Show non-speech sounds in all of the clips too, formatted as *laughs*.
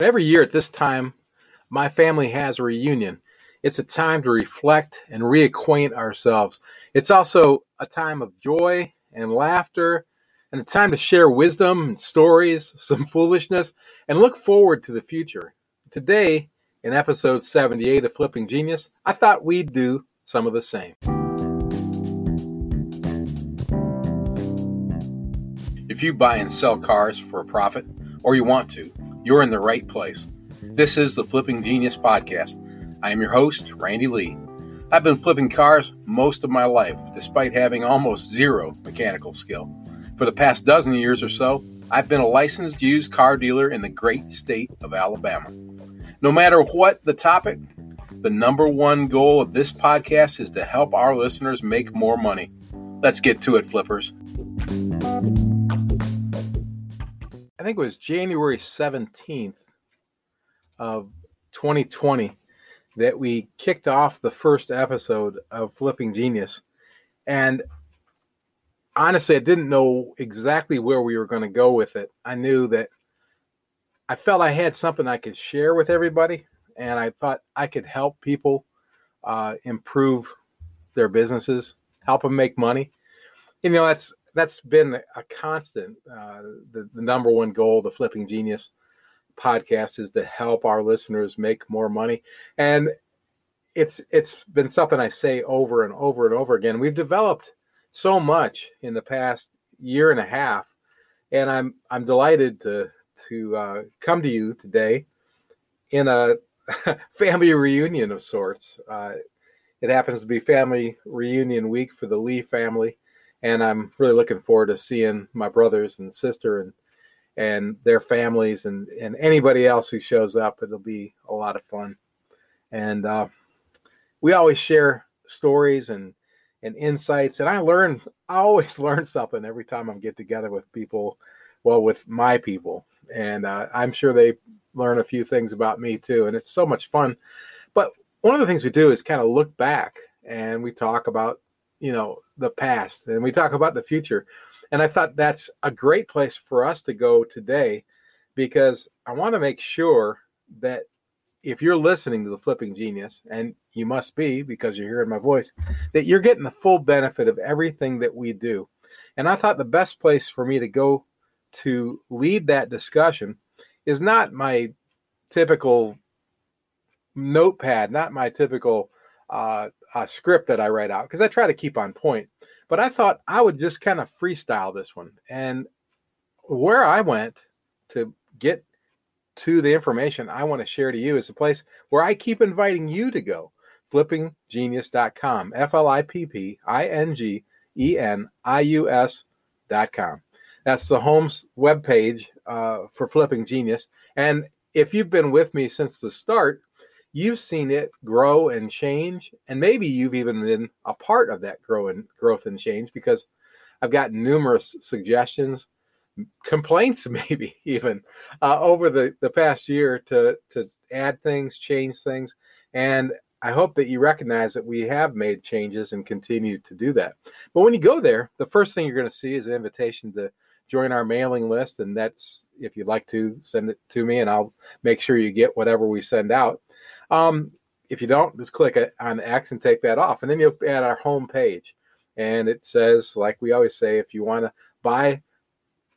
Every year at this time, my family has a reunion. It's a time to reflect and reacquaint ourselves. It's also a time of joy and laughter and a time to share wisdom and stories, *laughs* some foolishness, and look forward to the future. Today, in episode 78 of Flipping Genius, I thought we'd do some of the same. If you buy and sell cars for a profit, or you want to, you're in the right place. This is the Flipping Genius Podcast. I am your host, Randy Lee. I've been flipping cars most of my life, despite having almost zero mechanical skill. For the past dozen years or so, I've been a licensed used car dealer in the great state of Alabama. No matter what the topic, the number one goal of this podcast is to help our listeners make more money. Let's get to it, flippers. I think it was January 17th of 2020 that we kicked off the first episode of Flipping Genius. And honestly, I didn't know exactly where we were going to go with it. I knew that I felt I had something I could share with everybody, and I thought I could help people uh, improve their businesses, help them make money. You know, that's that's been a constant. Uh, the, the number one goal, the Flipping Genius podcast, is to help our listeners make more money, and it's it's been something I say over and over and over again. We've developed so much in the past year and a half, and I'm I'm delighted to to uh, come to you today in a *laughs* family reunion of sorts. Uh, it happens to be family reunion week for the Lee family and I'm really looking forward to seeing my brothers and sister and and their families and and anybody else who shows up. It'll be a lot of fun, and uh, we always share stories and and insights. And I learn, I always *laughs* learn something every time I get together with people, well, with my people, and uh, I'm sure they learn a few things about me too. And it's so much fun. But one of the things we do is kind of look back and we talk about you know the past and we talk about the future. And i thought that's a great place for us to go today because i want to make sure that if you're listening to the flipping genius and you must be because you're hearing my voice that you're getting the full benefit of everything that we do. And i thought the best place for me to go to lead that discussion is not my typical notepad not my typical uh, uh, script that I write out because I try to keep on point. But I thought I would just kind of freestyle this one. And where I went to get to the information I want to share to you is a place where I keep inviting you to go flippinggenius.com. F L I P P I N G E N I U S.com. That's the home webpage uh, for Flipping Genius. And if you've been with me since the start, you've seen it grow and change and maybe you've even been a part of that grow and growth and change because i've got numerous suggestions complaints *laughs* maybe even uh, over the, the past year to to add things change things and i hope that you recognize that we have made changes and continue to do that. But when you go there the first thing you're going to see is an invitation to join our mailing list and that's if you'd like to send it to me and i'll make sure you get whatever we send out um, if you don't, just click it on X and take that off. And then you'll add our home page. And it says, like we always say, if you want to buy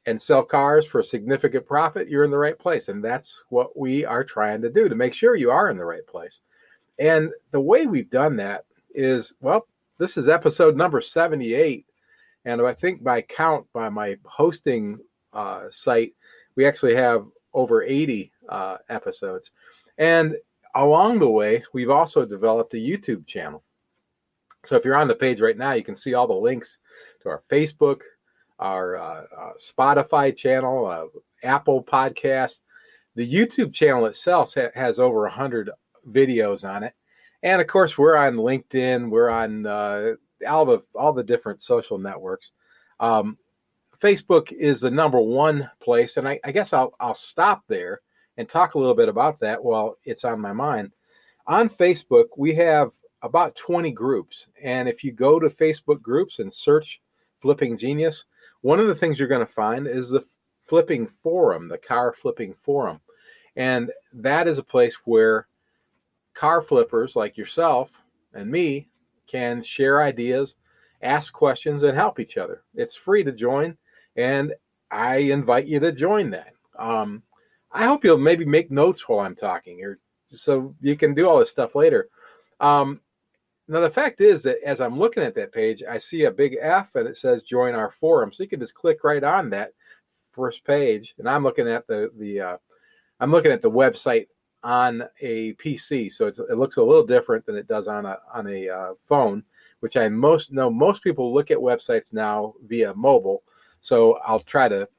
and sell cars for a significant profit, you're in the right place. And that's what we are trying to do to make sure you are in the right place. And the way we've done that is, well, this is episode number 78. And I think by count, by my hosting uh, site, we actually have over 80 uh, episodes. And along the way, we've also developed a YouTube channel. So if you're on the page right now, you can see all the links to our Facebook, our uh, uh, Spotify channel, uh, Apple Podcast. The YouTube channel itself ha- has over 100 videos on it. And of course, we're on LinkedIn, we're on uh, all the all the different social networks. Um, Facebook is the number one place, and I, I guess I'll I'll stop there and talk a little bit about that while it's on my mind. On Facebook, we have about 20 groups. And if you go to Facebook groups and search Flipping Genius, one of the things you're going to find is the Flipping Forum, the Car Flipping Forum. And that is a place where car flippers like yourself and me can share ideas, ask questions, and help each other. It's free to join, and I invite you to join that. Um, I hope you'll maybe make notes while I'm talking, or so you can do all this stuff later. Um, now the fact is that as I'm looking at that page, I see a big F and it says "Join our forum," so you can just click right on that first page. And I'm looking at the the uh, I'm looking at the website on a PC, so it looks a little different than it does on a on a uh, phone, which I most know most people look at websites now via mobile. So I'll try to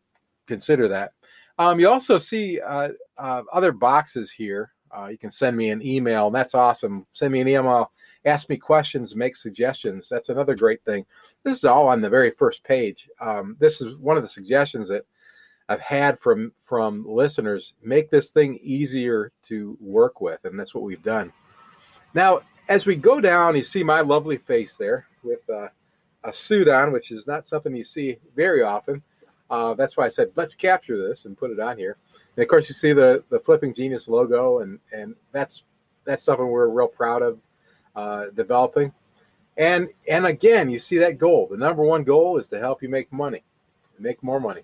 consider that. Um, you also see uh, uh, other boxes here. Uh, you can send me an email. and That's awesome. Send me an email. Ask me questions. Make suggestions. That's another great thing. This is all on the very first page. Um, this is one of the suggestions that I've had from from listeners. Make this thing easier to work with, and that's what we've done. Now, as we go down, you see my lovely face there with uh, a suit on, which is not something you see very often. Uh, that's why I said let's capture this and put it on here. And of course, you see the the Flipping Genius logo, and and that's that's something we're real proud of uh, developing. And and again, you see that goal. The number one goal is to help you make money, make more money.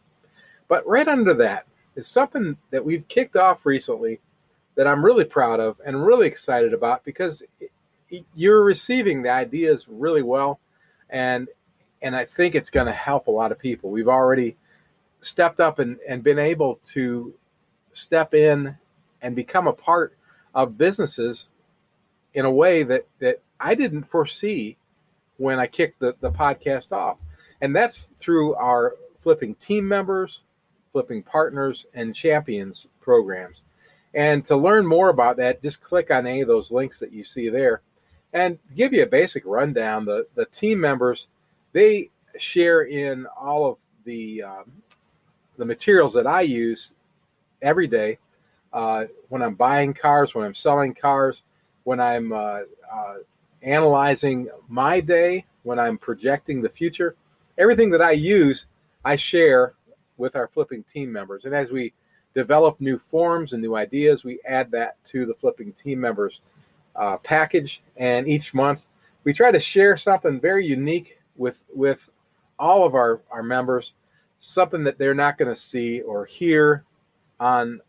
But right under that is something that we've kicked off recently that I'm really proud of and really excited about because you're receiving the ideas really well, and and I think it's going to help a lot of people. We've already stepped up and, and been able to step in and become a part of businesses in a way that that I didn't foresee when I kicked the, the podcast off. And that's through our flipping team members, flipping partners, and champions programs. And to learn more about that, just click on any of those links that you see there. And give you a basic rundown, the, the team members, they share in all of the um, the materials that I use every day uh, when I'm buying cars, when I'm selling cars, when I'm uh, uh, analyzing my day, when I'm projecting the future. Everything that I use, I share with our flipping team members. And as we develop new forms and new ideas, we add that to the flipping team members uh, package. And each month, we try to share something very unique with with all of our, our members something that they're not going to see or hear on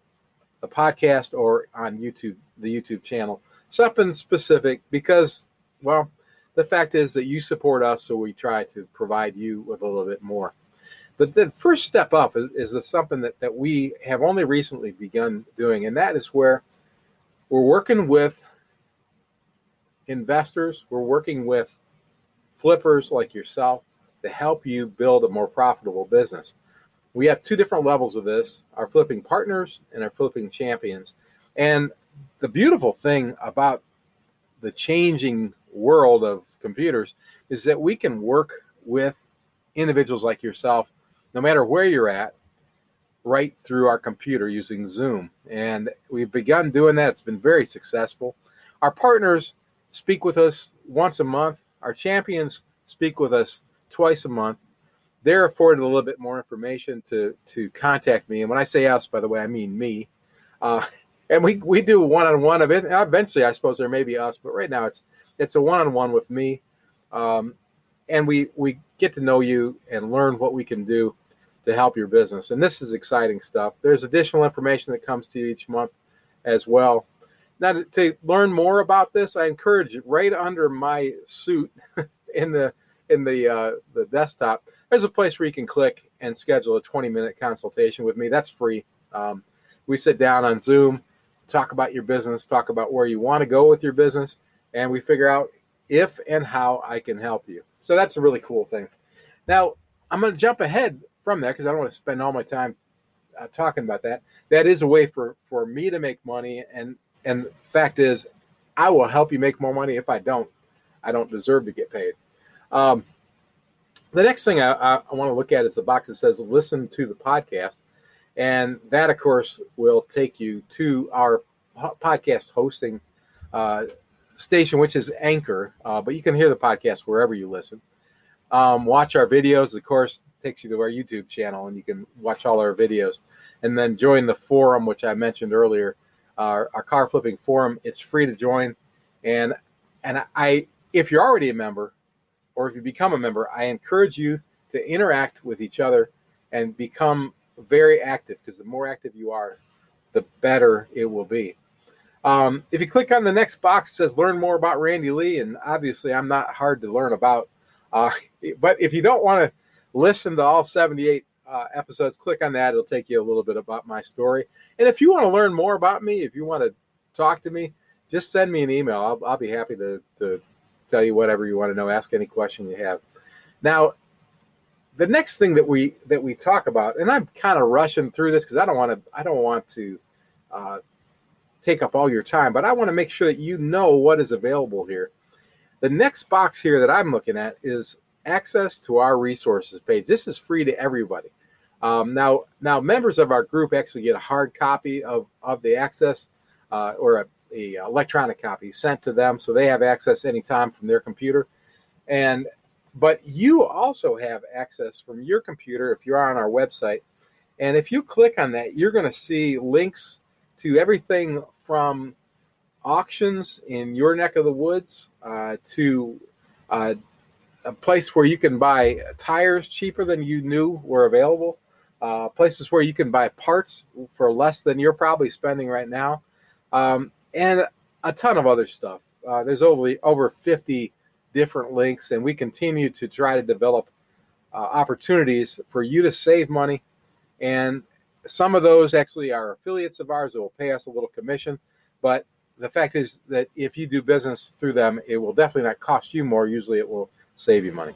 the podcast or on YouTube, the YouTube channel. Something specific because, well, the fact is that you support us, so we try to provide you with a little bit more. But the first step up is, is something that, that we have only recently begun doing, and that is where we're working with investors, we're working with flippers like yourself, to help you build a more profitable business. We have two different levels of this our flipping partners and our flipping champions. And the beautiful thing about the changing world of computers is that we can work with individuals like yourself, no matter where you're at, right through our computer using Zoom. And we've begun doing that. It's been very successful. Our partners speak with us once a month. Our champions speak with us twice a month. They're afforded a little bit more information to to contact me. And when I say us, by the way, I mean me. Uh, *laughs* and we we do one on one of it. Eventually, I suppose there may be us, but right now it's it's a one on one with me. Um, and we we get to know you and learn what we can do to help your business. And this is exciting stuff. There's additional information that comes to you each month as well. Now, to, to learn more about this, I encourage you right under my suit *laughs* in the in the uh, the desktop, there's a place where you can click and schedule a 20 minute consultation with me. That's free. Um, we sit down on Zoom, talk about your business, talk about where you want to go with your business, and we figure out if and how I can help you. So that's a really cool thing. Now I'm going to jump ahead from that because I don't want to spend all my time uh, talking about that. That is a way for for me to make money, and and fact is, I will help you make more money. If I don't, I don't deserve to get paid. Um, the next thing I, I, I want to look at is the box that says listen to the podcast. And that, of course, will take you to our podcast hosting uh, station, which is Anchor. Uh, but you can hear the podcast wherever you listen. Um, watch our videos. Of course, takes you to our YouTube channel, and you can watch all our videos. And then join the forum, which I mentioned earlier, our, our car flipping forum. It's free to join, and and I, if you're already a member, or if you become a member, I encourage you to interact with each other and become very active because the more active you are, the better it will be. Um, if you click on the next box, it says learn more about Randy Lee, and obviously I'm not hard to learn about. Uh, *laughs* but if you don't want to listen to all 78 uh, episodes, click on that. It'll take you a little bit about my story. And if you want to learn more about me, if you want to talk to me, just send me an email. I'll, I'll be happy to, to tell you whatever you want to know. Ask any question you have. Now, the next thing that we that we talk about, and I'm kind of rushing through this because I don't want to I don't want to uh, take up all your time, but I want to make sure that you know what is available here. The next box here that I'm looking at is access to our resources page. This is free to everybody. Um, now, now members of our group actually get a hard copy of, of the access uh, or a, a, electronic copy sent to them, so they have access anytime from their computer. And but you also have access from your computer if you're on our website. And if you click on that, you're going to see links to everything from auctions in your neck of the woods uh, to uh, a place where you can buy tires cheaper than you knew were available, uh, places where you can buy parts for less than you're probably spending right now, um, and a ton of other stuff. Uh, there's over over 50 different links, and we continue to try to develop uh, opportunities for you to save money. And some of those actually are affiliates of ours that will pay us a little commission. But the fact is that if you do business through them, it will definitely not cost you more. Usually, it will save you money.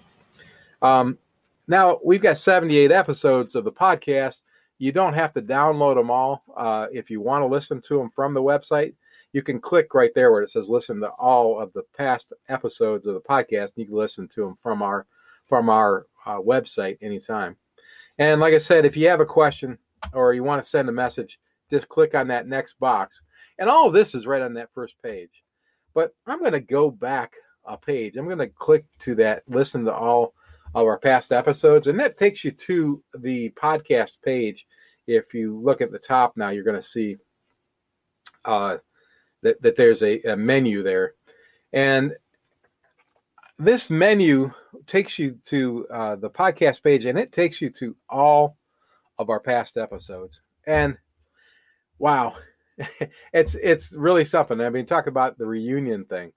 Um, now we've got 78 episodes of the podcast. You don't have to download them all. Uh, if you want to listen to them from the website, you can click right there where it says listen to all of the past episodes of the podcast. and You can listen to them from our from our uh, website anytime. And like I said, if you have a question or you want to send a message, just click on that next box. And all of this is right on that first page. But I'm going to go back a page. I'm going to click to that, listen to all of our past episodes, and that takes you to the podcast page. If you look at the top now, you're going to see uh, that, that there's a, a menu there. And this menu takes you to uh, the podcast page and it takes you to all of our past episodes. And wow, *laughs* it's it's really something. I mean, talk about the reunion thing.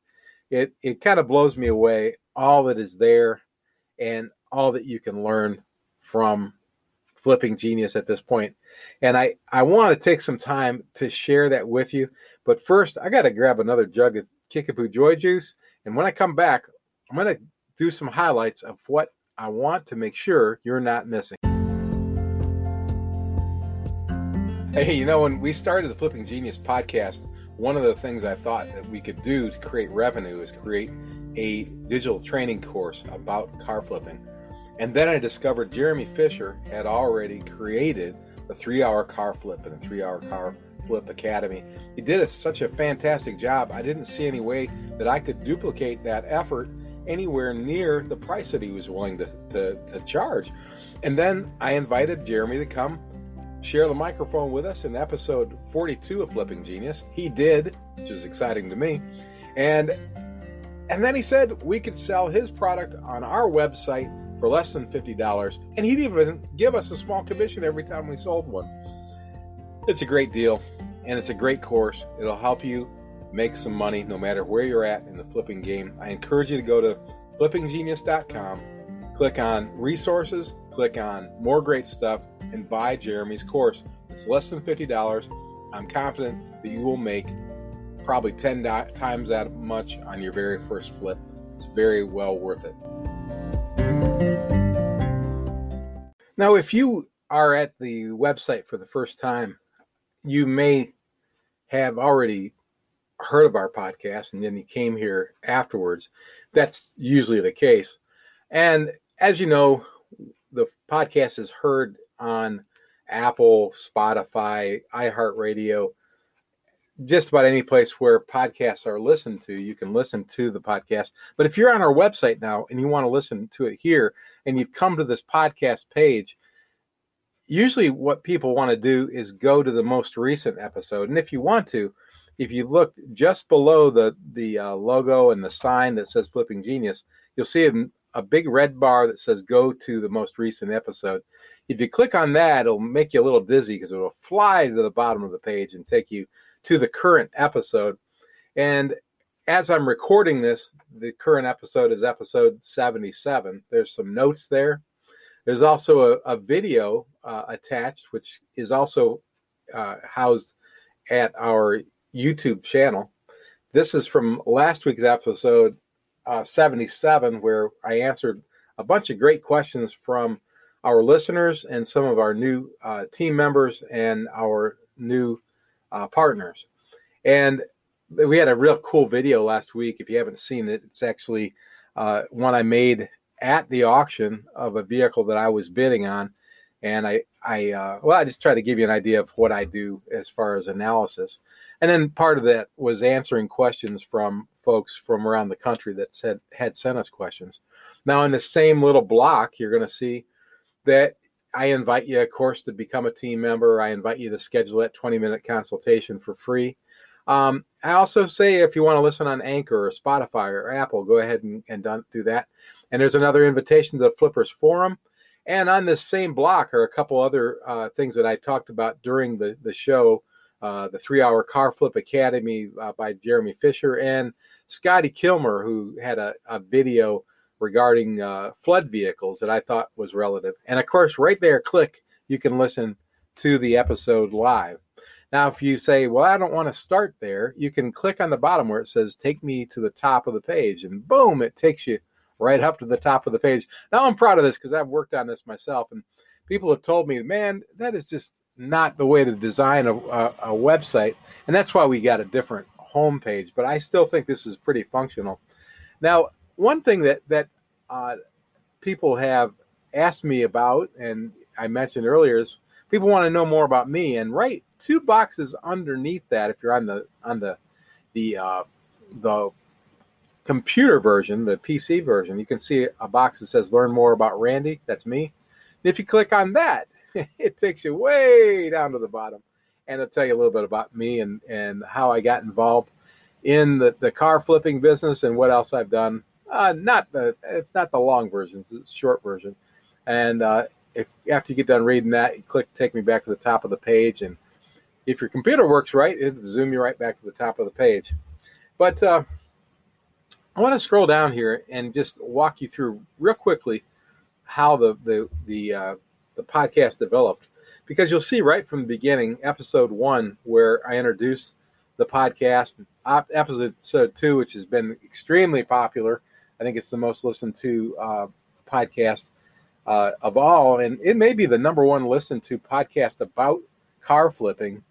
It it kind of blows me away all that is there and all that you can learn from flipping genius at this point. And I, I want to take some time to share that with you. But first, I got to grab another jug of Kickapoo Joy Juice. And when I come back, I'm going to do some highlights of what I want to make sure you're not missing. Hey, you know, when we started the Flipping Genius podcast, one of the things I thought that we could do to create revenue is create a digital training course about car flipping. And then I discovered Jeremy Fisher had already created the three hour car flip and the three hour car flip academy. He did a, such a fantastic job. I didn't see any way that I could duplicate that effort anywhere near the price that he was willing to, to, to charge. And then I invited Jeremy to come share the microphone with us in episode 42 of Flipping Genius. He did, which is exciting to me. And and then he said we could sell his product on our website for less than $50, and he'd even give us a small commission every time we sold one. It's a great deal, and it's a great course. It'll help you make some money no matter where you're at in the flipping game. I encourage you to go to flippinggenius.com, click on resources, click on more great stuff, and buy Jeremy's course. It's less than $50. I'm confident that you will make probably 10 times that much on your very first flip. It's very well worth it. Now, if you are at the website for the first time, you may have already heard of our podcast and then you came here afterwards. That's usually the case. And as you know, the podcast is heard on Apple, Spotify, iHeartRadio, just about any place where podcasts are listened to, you can listen to the podcast. But if you're on our website now and you want to listen to it here and you've come to this podcast page, usually what people want to do is go to the most recent episode. And if you want to, if you look just below the the uh, logo and the sign that says Flipping Genius, you'll see a, a big red bar that says "Go to the most recent episode." If you click on that, it'll make you a little dizzy because it will fly to the bottom of the page and take you to the current episode. And as I'm recording this, the current episode is episode 77. There's some notes there. There's also a, a video uh, attached, which is also uh, housed at our YouTube channel. This is from last week's episode uh, 77, where I answered a bunch of great questions from our listeners and some of our new uh, team members and our new uh, partners. And we had a real cool video last week. If you haven't seen it, it's actually uh, one I made at the auction of a vehicle that I was bidding on. And I, I, uh, well, I just try to give you an idea of what I do as far as analysis. And then part of that was answering questions from folks from around the country that said had sent us questions. Now, in the same little block, you're going to see that I invite you, of course, to become a team member. I invite you to schedule that 20 minute consultation for free. Um, I also say if you want to listen on Anchor or Spotify or Apple, go ahead and, and do that. And there's another invitation to the Flippers Forum. And on this same block are a couple other uh, things that I talked about during the, the show uh, the three hour car flip academy uh, by Jeremy Fisher and Scotty Kilmer, who had a, a video regarding uh, flood vehicles that I thought was relative. And of course, right there, click, you can listen to the episode live. Now, if you say, well, I don't want to start there, you can click on the bottom where it says, take me to the top of the page. And boom, it takes you right up to the top of the page. Now, I'm proud of this because I've worked on this myself. And people have told me, man, that is just not the way to design a, a, a website. And that's why we got a different home page. But I still think this is pretty functional. Now, one thing that, that uh, people have asked me about, and I mentioned earlier, is people want to know more about me. And right two boxes underneath that, if you're on the on the the uh, the computer version, the PC version, you can see a box that says "Learn more about Randy." That's me. And if you click on that, *laughs* it takes you way down to the bottom, and it'll tell you a little bit about me and and how I got involved in the, the car flipping business and what else I've done. Uh, not the it's not the long version, it's the short version. And uh, if after you get done reading that, you click take me back to the top of the page, and if your computer works right, it'll zoom you right back to the top of the page. But uh, I want to scroll down here and just walk you through real quickly how the the the uh, the podcast developed, because you'll see right from the beginning, episode one, where I introduce the podcast, episode two, which has been extremely popular. I think it's the most listened to uh, podcast uh, of all, and it may be the number one listened to podcast about car flipping.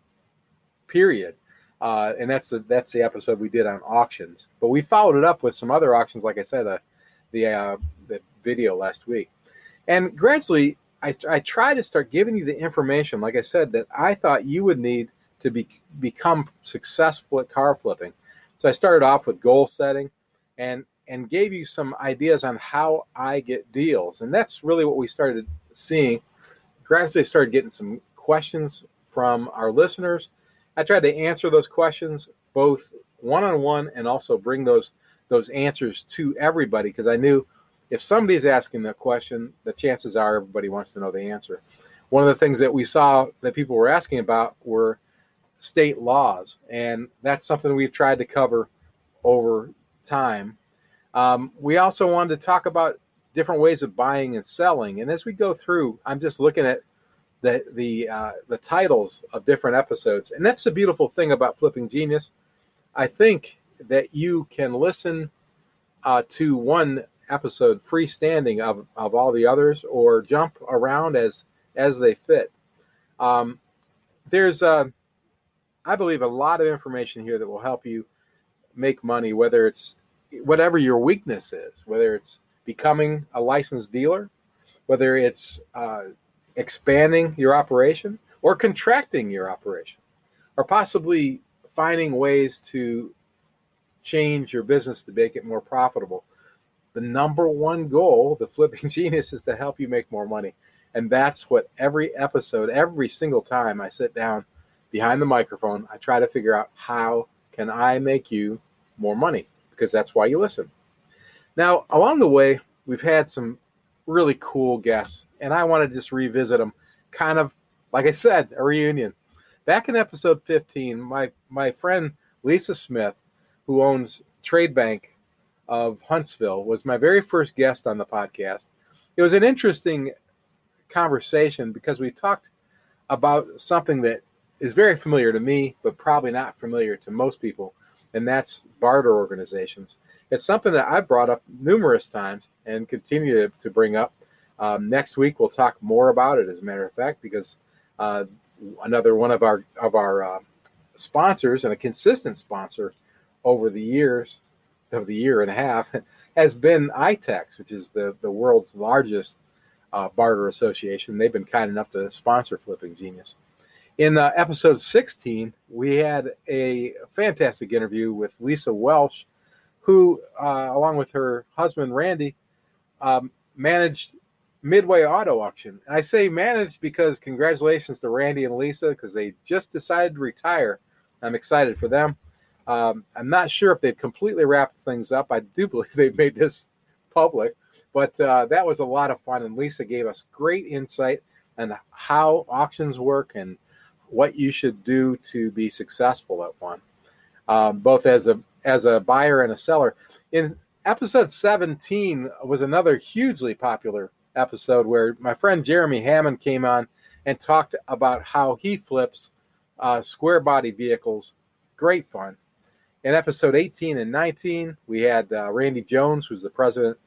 Period. Uh, and that's the that's the episode we did on auctions. But we followed it up with some other auctions, like I said, uh, the uh, the video last week, and gradually I I try to start giving you the information, like I said, that I thought you would need to be become successful at car flipping. So I started off with goal setting, and and gave you some ideas on how I get deals. And that's really what we started seeing. Gradually started getting some questions from our listeners. I tried to answer those questions both one on one and also bring those those answers to everybody because I knew if somebody's asking that question, the chances are everybody wants to know the answer. One of the things that we saw that people were asking about were state laws, and that's something we've tried to cover over time um, we also wanted to talk about different ways of buying and selling. And as we go through, I'm just looking at the the uh, the titles of different episodes, and that's the beautiful thing about Flipping Genius. I think that you can listen uh, to one episode freestanding of, of all the others, or jump around as as they fit. Um, there's, uh, I believe, a lot of information here that will help you make money, whether it's whatever your weakness is, whether it's becoming a licensed dealer, whether it's uh, expanding your operation or contracting your operation, or possibly finding ways to change your business to make it more profitable. The number one goal, the flipping *laughs* genius, is to help you make more money. And that's what every episode, every single time I sit down behind the microphone, I try to figure out how can I make you more money because that's why you listen. Now, along the way, we've had some really cool guests, and I want to just revisit them kind of like I said, a reunion. Back in episode 15, my my friend Lisa Smith, who owns Trade Bank of Huntsville, was my very first guest on the podcast. It was an interesting conversation because we talked about something that is very familiar to me, but probably not familiar to most people, and that's barter organizations. It's something that I've brought up numerous times and continue to, to bring up. Um, next week we'll talk more about it, as a matter of fact, because uh, another one of our of our uh, sponsors and a consistent sponsor over the years of the year and a half *laughs* has been ITEX, which is the the world's largest uh, barter association. They've been kind enough to sponsor Flipping Genius. In uh, episode 16, we had a fantastic interview with Lisa Welsh, who, uh, along with her husband Randy, um, managed Midway Auto Auction. And I say managed because congratulations to Randy and Lisa because they just decided to retire. I'm excited for them. Um, I'm not sure if they've completely wrapped things up. I do *laughs* believe they've made this public, but uh, that was a lot of fun. And Lisa gave us great insight on how auctions work and what you should do to be successful at one, um, both as a as a buyer and a seller. In episode 17 was another hugely popular episode where my friend Jeremy Hammond came on and talked about how he flips uh, square body vehicles. Great fun. In episode 18 and 19, we had uh, Randy Jones, who's the president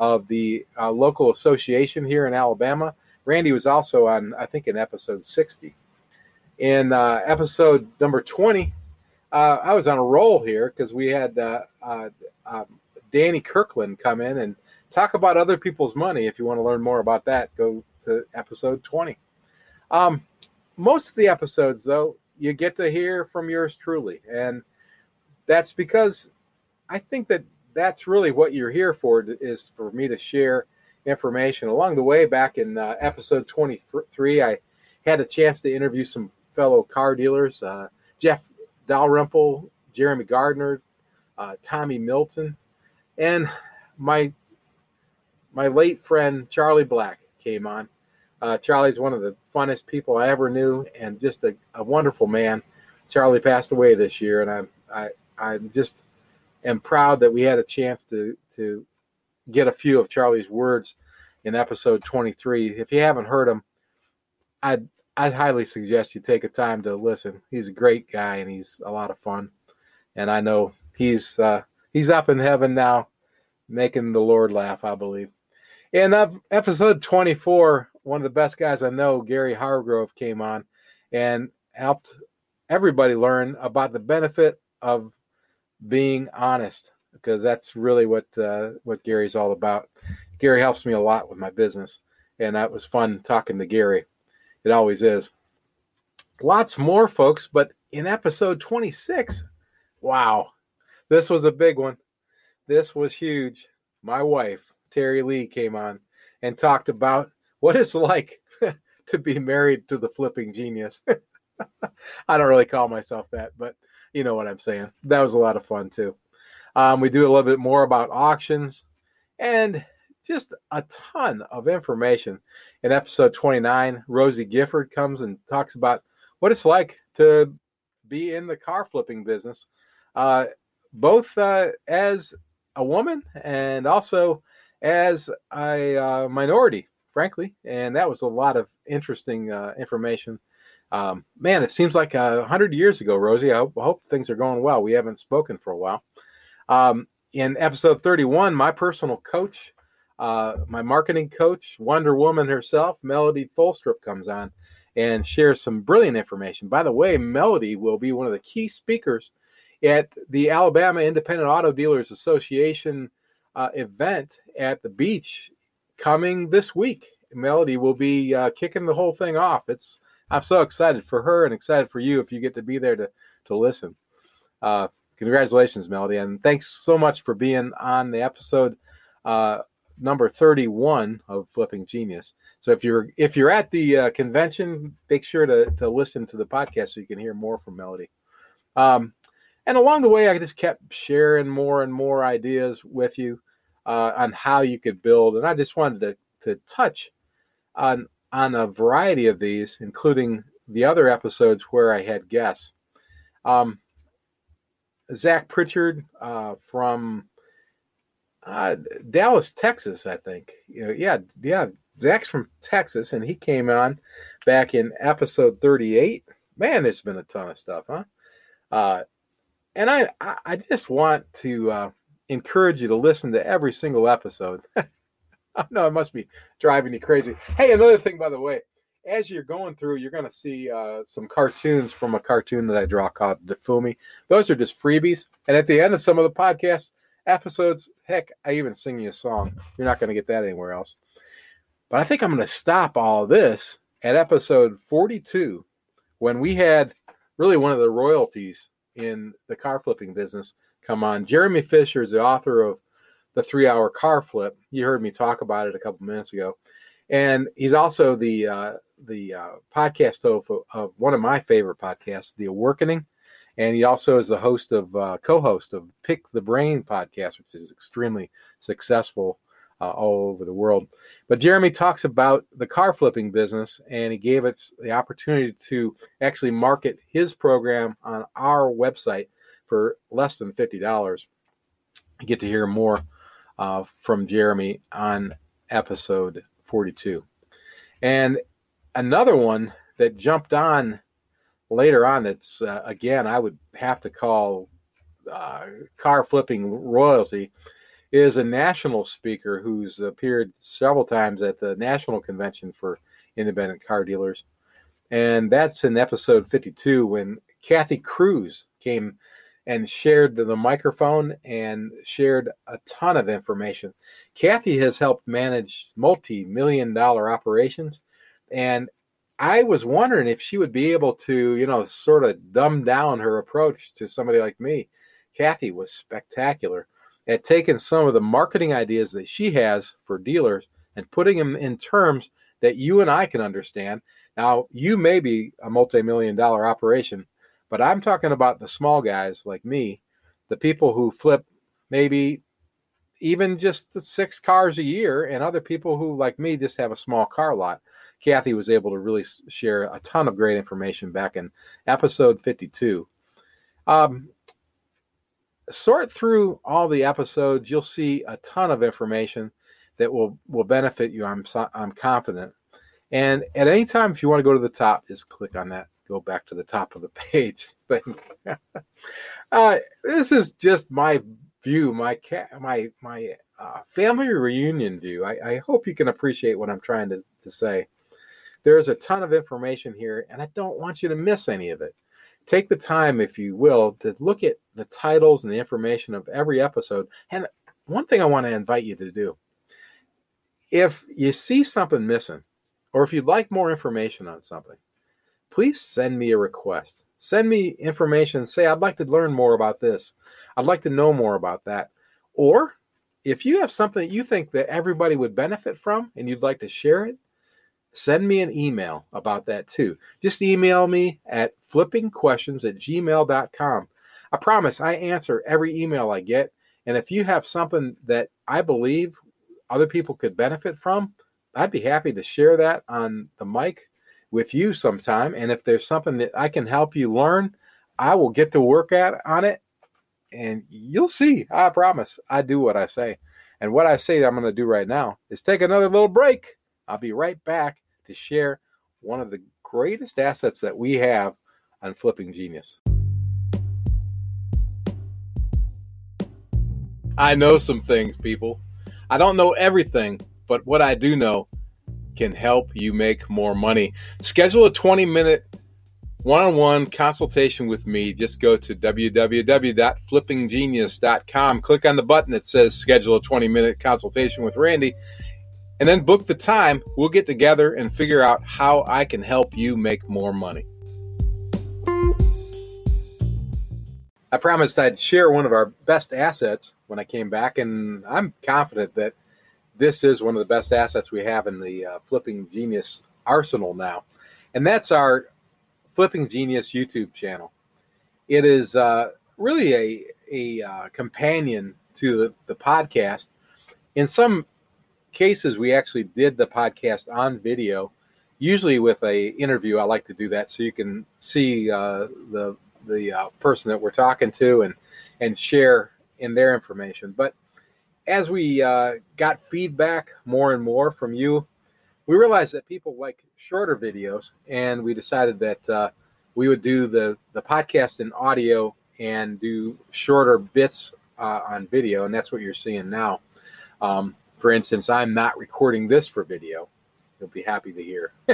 of the uh, local association here in Alabama. Randy was also on, I think, in episode 60. In uh, episode number 20, uh, I was on a roll here because we had uh, um, Danny Kirkland come in and talk about other people's money. If you want to learn more about that, go to episode 20. Um, most of the episodes, though, you get to hear from yours truly. And that's because I think that that's really what you're here for is for me to share information. Along the way, back in uh, episode 23, I had a chance to interview some fellow car dealers uh, Jeff Dalrymple, Jeremy Gardner, uh, Tommy Milton. And my my late friend Charlie Black came on. Uh, Charlie's one of the funnest people I ever knew, and just a, a wonderful man. Charlie passed away this year, and I'm I I'm just am proud that we had a chance to to get a few of Charlie's words in episode 23. If you haven't heard him, I'd I highly suggest you take a time to listen. He's a great guy and he's a lot of fun, and I know he's uh, he's up in heaven now, making the Lord laugh. I believe. In episode 24, one of the best guys I know, Gary Hargrove, came on and helped everybody learn about the benefit of being honest because that's really what uh, what Gary's all about. Gary helps me a lot with my business, and that was fun talking to Gary. It always is. Lots more, folks, but in episode 26, wow, this was a big one. This was huge. My wife, Terry Lee came on and talked about what it's like *laughs* to be married to the flipping genius. *laughs* I don't really call myself that, but you know what I'm saying. That was a lot of fun too. Um, we do a little bit more about auctions and just a ton of information. In episode 29, Rosie Gifford comes and talks about what it's like to be in the car flipping business, uh, both uh, as a woman and also as a uh, minority, frankly, and that was a lot of interesting uh, information. Um, man, it seems like a hundred years ago, Rosie. I hope, I hope, things are going well. We haven't spoken for a while. Um, in episode 31, my personal coach, uh, my marketing coach, Wonder Woman herself, Melody Folstrup, comes on and shares some brilliant information. By the way, Melody will be one of the key speakers at the Alabama Independent Auto Dealers Association uh, event at the beach coming this week. Melody will be uh, kicking the whole thing off. It's I'm so excited for her and excited for you if you get to be there to to listen. Uh, congratulations, Melody, and thanks so much for being on the episode uh, number 31 of Flipping Genius. So if you're if you're at the uh, convention, make sure to to listen to the podcast so you can hear more from Melody. Um, and along the way, I just kept sharing more and more ideas with you uh, on how you could build, and I just wanted to to touch on on a variety of these, including the other episodes where I had guests. Um, Zach Pritchard uh, from uh, Dallas, Texas, I think. You know, yeah, yeah. Zach's from Texas, and he came on back in episode 38. Man, it's been a ton of stuff, huh? Uh, and I, I just want to uh, encourage you to listen to every single episode. *laughs* *laughs* Know it must be driving you crazy. Hey, another thing, by the way, as you're going through, you're going to see uh, some cartoons from a cartoon that I draw called Defumi. Those are just freebies. And at the end of some of the podcast episodes, heck, I even sing you a song. You're not going to get that anywhere else. But I think I'm going to stop all this at episode 42 when we had really one of the royalties in the car flipping business come on. Jeremy Fisher is the author of the three hour car flip. You heard me talk about it a couple minutes ago. And he's also the uh, the uh, podcast host of, of, one of my favorite podcasts, The Awakening. And he also is the host of uh, co-host of Pick the Brain podcast, which is extremely successful uh, all over the world. But Jeremy talks about the car flipping business, and he gave us the opportunity to actually market his program on our website for less than fifty dollars. You get to hear more uh, from Jeremy on episode 42. And another one that jumped on later on, that's uh, again, I would have to call uh, car flipping royalty, is a national speaker who's appeared several times at the national convention for independent car dealers. And that's in episode 52 when Kathy Cruz came and shared the, microphone and shared a ton of information. Kathy has helped manage multi million dollar operations. And I was wondering if she would be able to, you know, sort of dumb down her approach to somebody like me. Kathy was spectacular at taking some of the marketing ideas that she has for dealers and putting them in terms that you and I can understand. Now, you may be a multi million dollar operation, but I'm talking about the small guys like me, the people who flip maybe even just six cars a year, and other people who, like me, just have a small car lot. Kathy was able to really share a ton of great information back in episode 52. Um, sort through all the episodes, you'll see a ton of information that will will benefit you. I'm I'm confident. And at any time, if you want to go to the top, just click on that go back to the top of the *laughs* page thing. uh, this is just my view, my my my uh, family reunion view. I, I, hope you can appreciate what I'm trying to, to say. There's a ton of information here, and I don't want you to miss any of it. Take the time, if you will, to look at the titles and the information of every episode. And one thing I want to invite you to do if you see something missing, or if you'd like more information on something, please send me a request. Send me information. Say, I'd like to learn more about this. I'd like to know more about that. Or if you have something that you think that everybody would benefit from and you'd like to share it, send me an email about that too. Just email me at flippingquestions at gmail.com. I promise I answer every email I get. And if you have something that I believe other people could benefit from, I'd be happy to share that on the mic with you sometime. And if there's something that I can help you learn, I will get to work at on it. And you'll see. I promise. I do what I say. And what I say I'm going to do right now is take another little break. I'll be right back to share one of the greatest assets that we have on Flipping Genius. I know some things, people. I don't know everything, but what I do know can help you make more money. Schedule a 20 minute one on one consultation with me. Just go to www.flippinggenius.com, click on the button that says schedule a 20 minute consultation with Randy, and then book the time. We'll get together and figure out how I can help you make more money. I promised I'd share one of our best assets when I came back, and I'm confident that this is one of the best assets we have in the uh, Flipping Genius arsenal now, and that's our Flipping Genius YouTube channel. It is uh, really a a uh, companion to the, the podcast. In some cases, we actually did the podcast on video, usually with a interview. I like to do that so you can see uh, the the uh, person that we're talking to and and share in their information. But as we uh, got feedback more and more from you, we realized that people like shorter videos, and we decided that uh, we would do the the podcast in audio and do shorter bits uh, on video, and that's what you're seeing now. Um, for instance, I'm not recording this for video. You'll be happy to hear. *laughs*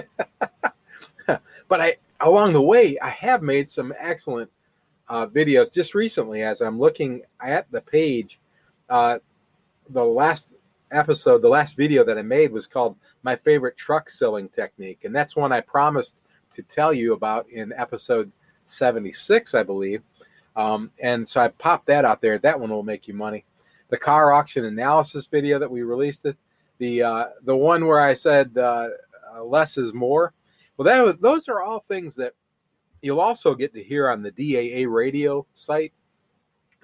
but I, along the way, I have made some excellent uh, videos just recently as I'm looking at the page. Uh, the last episode, the last video that I made was called My Favorite Truck Selling Technique. And that's one I promised to tell you about in episode 76, I believe. Um, and so I popped that out there. That one will make you money. The car auction analysis video that we released it, the uh, the one where I said uh, uh less is more. Well, that those are all things that you'll also get to hear on the DAA radio site.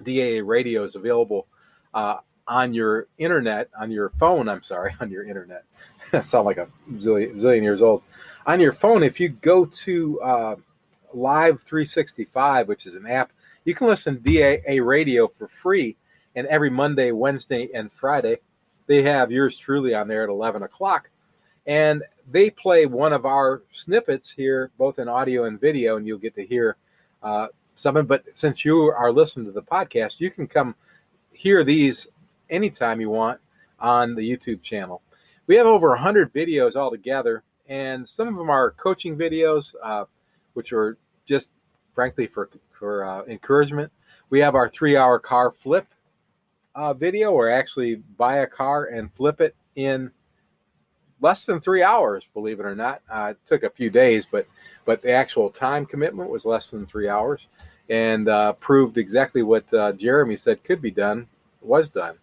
DAA radio is available uh, on your internet, on your phone. I'm sorry, *laughs* on your internet. *laughs* I sound like a zillion, zillion, years old. On your phone, if you go to uh, Live 365, which is an app, you can listen to DAA radio for free. And every Monday, Wednesday, and Friday, they have yours truly on there at 11 o'clock. And they play one of our snippets here, both in audio and video, and you'll get to hear uh, something. But since you are listening to the podcast, you can come hear these anytime you want on the YouTube channel. We have over 100 videos all together, and some of them are coaching videos, uh, which are just frankly for for uh, encouragement. We have our three-hour car flip uh, video, where I actually buy a car and flip it in less than three hours. Believe it or not, uh, it took a few days, but but the actual time commitment was less than three hours, and uh, proved exactly what uh, Jeremy said could be done was done.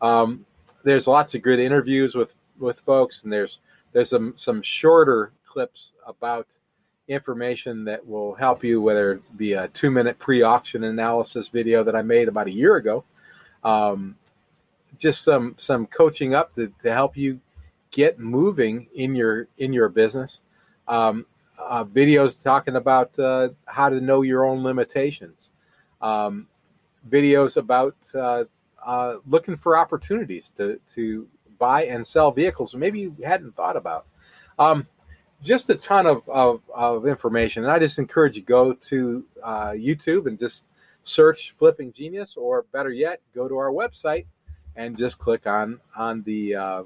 Um, there's lots of good interviews with with folks, and there's there's some some shorter clips about information that will help you, whether it be a two minute pre auction analysis video that I made about a year ago, um, just some some coaching up to, to help you get moving in your in your business. Um, uh, videos talking about uh, how to know your own limitations. Um, videos about uh, uh, looking for opportunities to to buy and sell vehicles maybe you hadn't thought about. Um, just a ton of, of, of, information. And I just encourage you go to uh, YouTube and just search Flipping Genius, or better yet, go to our website and just click on on the uh,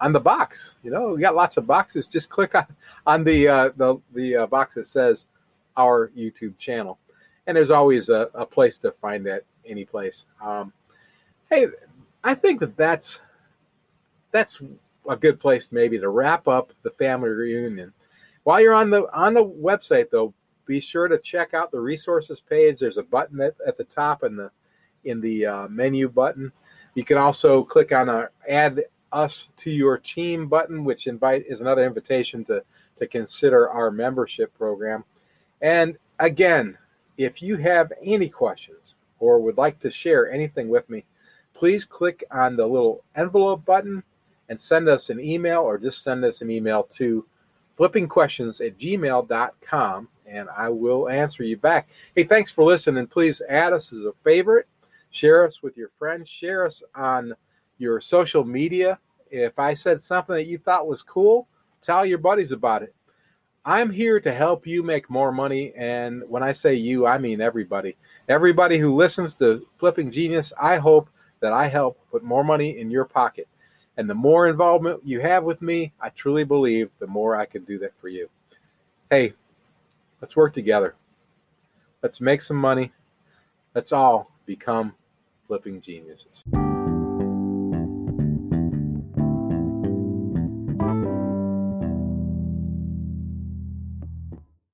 on the box. You know, we got lots of boxes. Just click on on the uh, the the uh, box that says our YouTube channel, and there's always a, a place to find that any place. Um, hey, I think that that's that's a good place maybe to wrap up the family reunion. While you're on the on the website though, be sure to check out the resources page. There's a button at, at the top in the in the uh, menu button. You can also click on a add us to your team button, which invite is another invitation to to consider our membership program. And again, if you have any questions or would like to share anything with me, please click on the little envelope button and send us an email or just send us an email to flippingquestions at gmail.com and I will answer you back. Hey, thanks for listening. Please add us as a favorite, share us with your friends, share us on your social media. If I said something that you thought was cool, tell your buddies about it. I'm here to help you make more money. And when I say you, I mean everybody. Everybody who listens to Flipping Genius, I hope that I help put more money in your pocket. And the more involvement you have with me, I truly believe the more I can do that for you. Hey, let's work together. Let's make some money. Let's all become flipping geniuses.